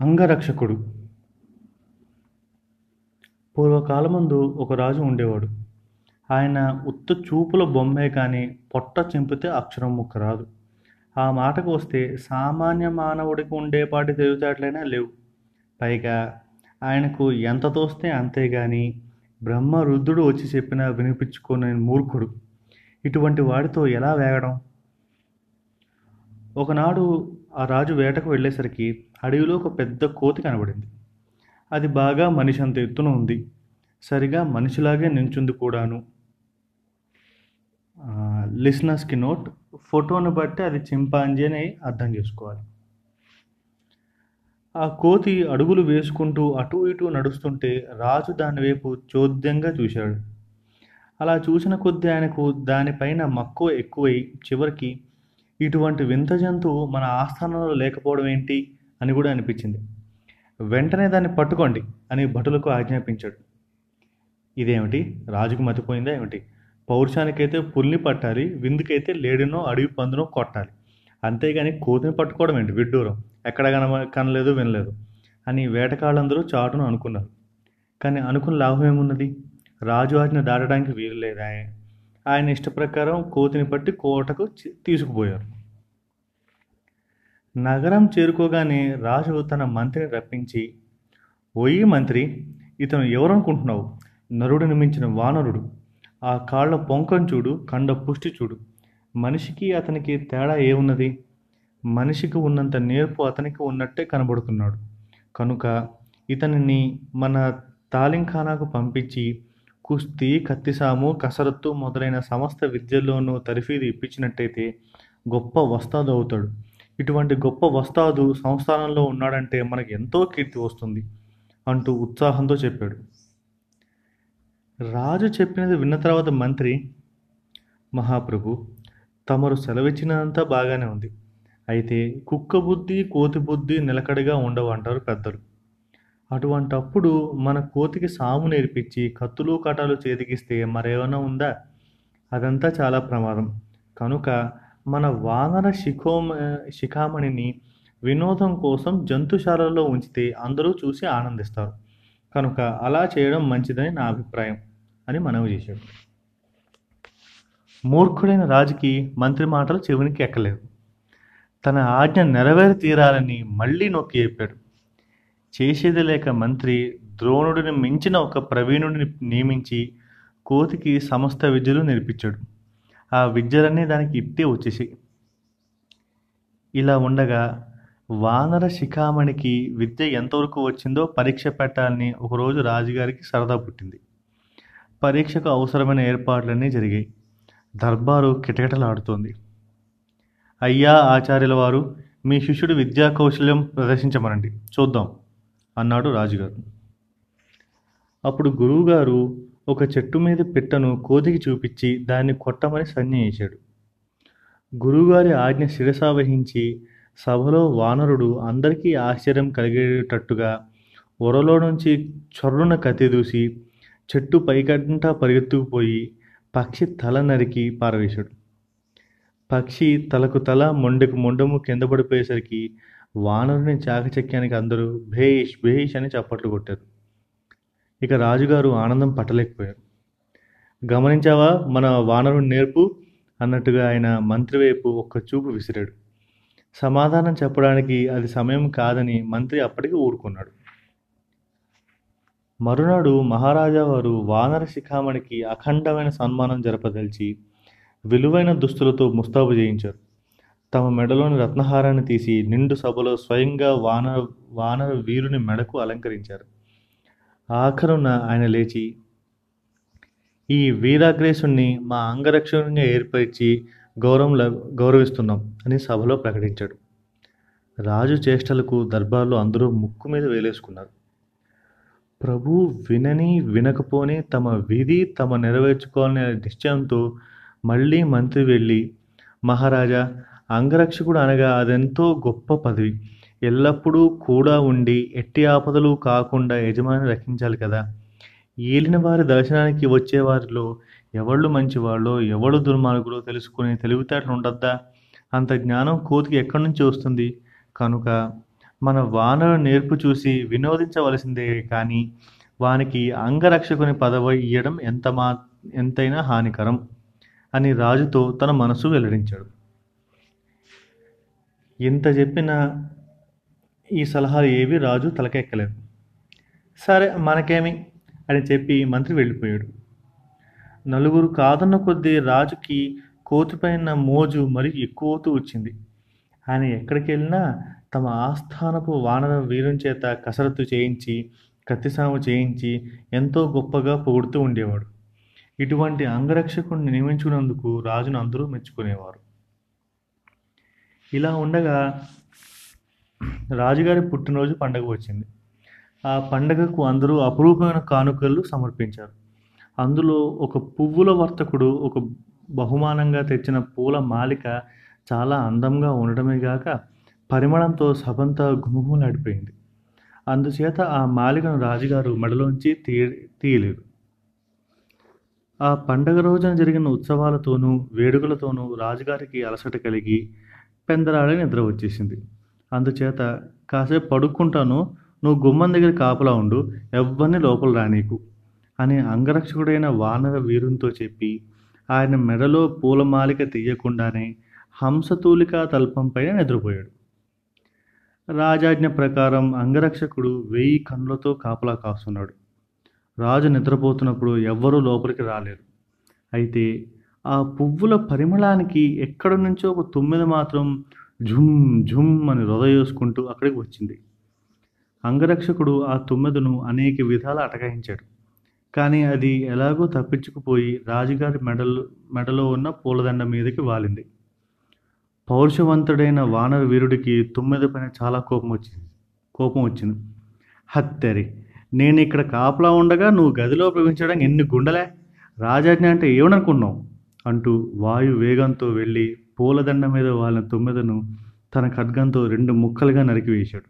అంగరక్షకుడు. పూర్వకాలమందు ఒక రాజు ఉండేవాడు. ఆయన ఉత్త చూపుల బొమ్మే కానీ పొట్ట చింపితే అక్షరం ముక్క రాదు. ఆ మాటకు వస్తే సామాన్య మానవుడికి ఉండేపాటి తెలివితేటలైనా లేవు. పైగా ఆయనకు ఎంత తోస్తే అంతే గాని బ్రహ్మ రుద్రుడు వచ్చి చెప్పినా వినిపించుకునే మూర్ఖుడు. ఇటువంటి వాడితో ఎలా వేగడం? ఒకనాడు ఆ రాజు వేటకు వెళ్ళేసరికి అడవిలో ఒక పెద్ద కోతి కనబడింది. అది బాగా మనిషి అంత ఎత్తున ఉంది. సరిగా మనిషిలాగే నించుంది కూడాను. లిస్నర్స్కి నోట్ ఫోటోను బట్టి అది చింపాంజీ అని అర్థం చేసుకోవాలి. ఆ కోతి అడుగులు వేసుకుంటూ అటు ఇటు నడుస్తుంటే రాజు దాని వైపు చోద్యంగా చూశాడు. అలా చూసిన కొద్దీ ఆయనకు దానిపైన మక్కువ ఎక్కువై చివరికి ఇటువంటి వింత జంతువు మన ఆస్థానంలో లేకపోవడం ఏంటి అని కూడా అనిపించింది. వెంటనే దాన్ని పట్టుకోండి అని భటులకు ఆజ్ఞాపించాడు. ఇదేమిటి? రాజుకు మతిపోయిందా ఏమిటి? పౌరుషానికైతే పుల్ని పట్టాలి విందుకైతే లేడినో అడవి పందునో కొట్టాలి. అంతేగాని కోతిని పట్టుకోవడం ఏంటి? విడ్డూరం. ఎక్కడ కన కనలేదు వినలేదు అని వేటకాళ్ళందరూ చాటును అనుకున్నారు. కానీ అనుకున్న లాభం ఏమున్నది? రాజు ఆజ్ఞ దాటడానికి వీలు లేదా? ఆయన ఇష్ట ప్రకారం కోతిని పట్టి కోటకు తీసుకుపోయారు. నగరం చేరుకోగానే రాజు తన మంత్రిని రప్పించి ఒయ్యి మంత్రి ఇతను ఎవరనుకుంటున్నావు? నరుడిని మించిన వానరుడు. ఆ కాళ్ళ పొంకం చూడు కండ పుష్టి చూడు. మనిషికి అతనికి తేడా ఏమున్నది మనిషికి ఉన్నంత నేర్పు అతనికి ఉన్నట్టే కనబడుతున్నాడు. కనుక ఇతనిని మన తాలింఖానాకు పంపించి కుస్తీ కత్తిసాము కసరత్తు మొదలైన సమస్త విద్యల్లోనూ తరఫీదు ఇప్పించినట్టయితే గొప్ప వస్తాదు అవుతాడు. ఇటువంటి గొప్ప వస్తాదు సంస్థానంలో ఉన్నాడంటే మనకు ఎంతో కీర్తి వస్తుంది అంటూ ఉత్సాహంతో చెప్పాడు. రాజు చెప్పినది విన్న తర్వాత మంత్రి మహాప్రభు తమరు సెలవిచ్చినంతా బాగానే ఉంది. అయితే కుక్క బుద్ధి కోతి బుద్ధి నిలకడగా ఉండవు అంటారు పెద్దలు. అటువంటప్పుడు మన కోతికి సాము నేర్పించి కత్తులు కటాలు చేతికిస్తే మరేమైనా ఉందా? అదంతా చాలా ప్రమాదం. కనుక మన వానర శిఖోమ శిఖామణిని వినోదం కోసం జంతుశాలలో ఉంచితే అందరూ చూసి ఆనందిస్తారు. కనుక అలా చేయడం మంచిదని నా అభిప్రాయం అని మనవి చేశాడు. మూర్ఖుడైన రాజుకి మంత్రి మాటలు చెవినికి ఎక్కలేదు. తన ఆజ్ఞ నెరవేరి తీరాలని మళ్ళీ నొక్కి చెప్పాడు. చేసేది లేక మంత్రి ద్రోణుడిని మించిన ఒక ప్రవీణుడిని నియమించి కోతికి సమస్త విద్యలు నేర్పించాడు. ఆ విద్యలన్నీ దానికి ఇట్టే వచ్చేసాయి. ఇలా ఉండగా వానర శిఖామణికి విద్య ఎంతవరకు వచ్చిందో పరీక్ష పెట్టాలని ఒకరోజు రాజుగారికి సరదా పుట్టింది. పరీక్షకు అవసరమైన ఏర్పాట్లన్నీ జరిగాయి. దర్బారు కిటకిటలాడుతోంది. అయ్యా ఆచార్యుల వారు మీ శిష్యుడు విద్యా కౌశల్యం ప్రదర్శించమనండి. చూద్దాం. అన్నాడు రాజుగారు. అప్పుడు గురువుగారు ఒక చెట్టు మీద పిట్టను కోతికి చూపించి దాన్ని కొట్టమని సంజ్ఞ చేశాడు. గురువుగారి ఆజ్ఞ శిరసా వహించి సభలో వానరుడు అందరికీ ఆశ్చర్యం కలిగేటట్టుగా ఒరలో నుంచి చొర్రున కత్తిదూసి చెట్టు పైకంటా పరిగెత్తుకుపోయి పక్షి తల నరికి పారవేశాడు. పక్షి తలకు తల మొండెకు మొండము కింద పడిపోయేసరికి వానరుని చాకచక్యానికి అందరూ భేష్ భేష్ అని చప్పట్లు కొట్టారు. ఇక రాజుగారు ఆనందం పట్టలేకపోయారు. గమనించావా? మన వానరుని నేర్పు అన్నట్టుగా ఆయన మంత్రి వైపు ఒక్క చూపు విసిరాడు. సమాధానం చెప్పడానికి అది సమయం కాదని మంత్రి అప్పటికి ఊరుకున్నాడు. మరునాడు మహారాజా వారు వానర శిఖామణికి అఖండమైన సన్మానం జరపదలిచి విలువైన దుస్తులతో ముస్తాబు చేయించారు. తమ మెడలోని రత్నహారాన్ని తీసి నిండు సభలో స్వయంగా వానర వానర వీరుని మెడకు అలంకరించారు. ఆఖరున ఆయన లేచి ఈ వీరాగ్రేసుణ్ణి మా అంగరక్షణంగా ఏర్పరిచి గౌరవం ల- గౌరవిస్తున్నాం అని సభలో ప్రకటించాడు. రాజు చేష్టలకు దర్బార్లో అందరూ ముక్కు మీద వేలేసుకున్నారు. ప్రభు వినని వినకపోని తమ విధి తమ నెరవేర్చుకోవాలనే నిశ్చయంతో మళ్ళీ మంత్రి వెళ్ళి మహారాజా అంగరక్షకుడు అనగా అదెంతో గొప్ప పదవి. ఎల్లప్పుడూ కూడా ఉండి ఎట్టి ఆపదలు కాకుండా యజమాని రక్షించాలి కదా. ఏలిన వారి దర్శనానికి వచ్చే వారిలో ఎవళ్ళు మంచివాళ్ళో ఎవళ్ళు దుర్మార్గులో తెలుసుకునే తెలివితేటలు ఉండద్దా? అంత జ్ఞానం కోతికి ఎక్కడి నుంచి వస్తుంది? కనుక మన వానర నేర్పు చూసి వినోదించవలసిందే కానీ వానికి అంగరక్షకుని పదవి ఇయ్యడం ఎంత మా ఎంతైనా హానికరం అని రాజుతో తన మనసు వెల్లడించాడు. ఇంత చెప్పినా ఈ సలహాలు ఏవి రాజు తలకెక్కలేదు. సరే మనకేమి? అని చెప్పి మంత్రి వెళ్ళిపోయాడు. నలుగురు కాదన్న కొద్దీ రాజుకి కోతిపైన మోజు మరి ఎక్కువతూ వచ్చింది. ఆయన ఎక్కడికి వెళ్ళినా తమ ఆస్థానపు వానర వీరుని చేత కసరత్తు చేయించి కత్తిసాము చేయించి ఎంతో గొప్పగా పొగుడుతూ ఉండేవాడు. ఇటువంటి అంగరక్షకుడిని నియమించుకున్నందుకు రాజును అందరూ మెచ్చుకునేవారు. ఇలా ఉండగా రాజుగారి పుట్టినరోజు పండగ వచ్చింది. ఆ పండగకు అందరూ అపురూపమైన కానుకలు సమర్పించారు. అందులో ఒక పువ్వుల వర్తకుడు ఒక బహుమానంగా తెచ్చిన పూల మాలిక చాలా అందంగా ఉండడమే గాక పరిమళంతో సభంతా గుమగుమలాడిపోయింది అందుచేత ఆ మాలికను రాజుగారు మెడలోంచి తీయ తీయలేదు. ఆ పండగ రోజున జరిగిన ఉత్సవాలతోనూ వేడుకలతోనూ రాజుగారికి అలసట కలిగి పెందరాడే నిద్ర వచ్చేసింది. అందుచేత కాసేపు పడుకుంటాను నువ్వు గుమ్మం దగ్గర కాపలా ఉండు ఎవ్వరిని లోపల రానీకు అని అంగరక్షకుడైన వానర వీరునితో చెప్పి ఆయన మెడలో పూలమాలిక తీయకుండానే హంసతూలిక తల్పంపైన నిద్రపోయాడు. రాజాజ్ఞ ప్రకారం అంగరక్షకుడు వెయ్యి కన్నులతో కాపలా కాస్తున్నాడు. రాజు నిద్రపోతున్నప్పుడు ఎవ్వరూ లోపలికి రాలేరు. అయితే ఆ పువ్వుల పరిమళానికి ఎక్కడి నుంచో ఒక తుమ్మెద మాత్రం ఝుమ్ ఝుమ్ అని హృదయేసుకుంటూ అక్కడికి వచ్చింది. అంగరక్షకుడు ఆ తుమ్మెదను అనేక విధాలు అటకాయించాడు. కానీ అది ఎలాగో తప్పించుకుపోయి రాజుగారి మెడలు మెడలో ఉన్న పూలదండ మీదకి వాలింది. పౌరుషవంతుడైన వానర వీరుడికి తుమ్మెద పైన చాలా కోపం వచ్చింది. కోపం వచ్చింది. హత్యరి నేను ఇక్కడ కాపలా ఉండగా నువ్వు గదిలో ప్రవేశించడానికి ఎన్ని గుండెలే? రాజాజ్ఞ అంటే ఏమనుకున్నావు? అంటూ వాయు వేగంతో వెళ్ళి పూలదండ మీద వాలిన తుమ్మెదను తన ఖడ్గంతో రెండు ముక్కలుగా నరికివేశాడు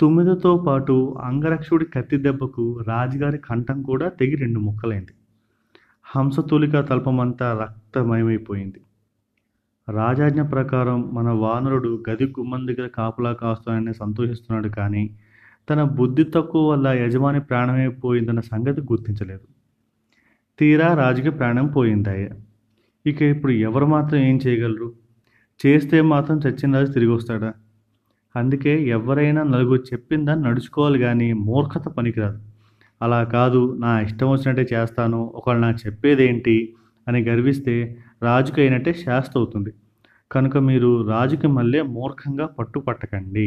తుమ్మెదతో పాటు అంగరక్షుడి కత్తి దెబ్బకు రాజుగారి కంఠం కూడా తెగి రెండు ముక్కలైంది. హంసతూలిక తల్పమంతా రక్తమయమైపోయింది. రాజాజ్ఞ ప్రకారం మన వానరుడు గది గుమ్మం దగ్గర కాపులా కాస్తానని సంతోషిస్తున్నాడు కానీ తన బుద్ధి తక్కువ వల్ల యజమాని ప్రాణమైపోయిందన్న సంగతి గుర్తించలేదు. తీరా రాజుకి ప్రాణం పోయిందయ్య. ఇక ఇప్పుడు ఎవరు మాత్రం ఏం చేయగలరు? చేస్తే మాత్రం చచ్చిన రాజు తిరిగి వస్తాడా? అందుకే ఎవరైనా నలుగురు చెప్పిందని నడుచుకోవాలి కానీ మూర్ఖత పనికిరాదు. అలా కాదు నా ఇష్టం వచ్చినట్టే చేస్తాను ఒకళ్ళు నాకు చెప్పేదేంటి అని గర్విస్తే రాజుకి అయినట్టే శాస్త అవుతుంది కనుక మీరు రాజుకి మళ్ళీ మూర్ఖంగా పట్టు పట్టకండి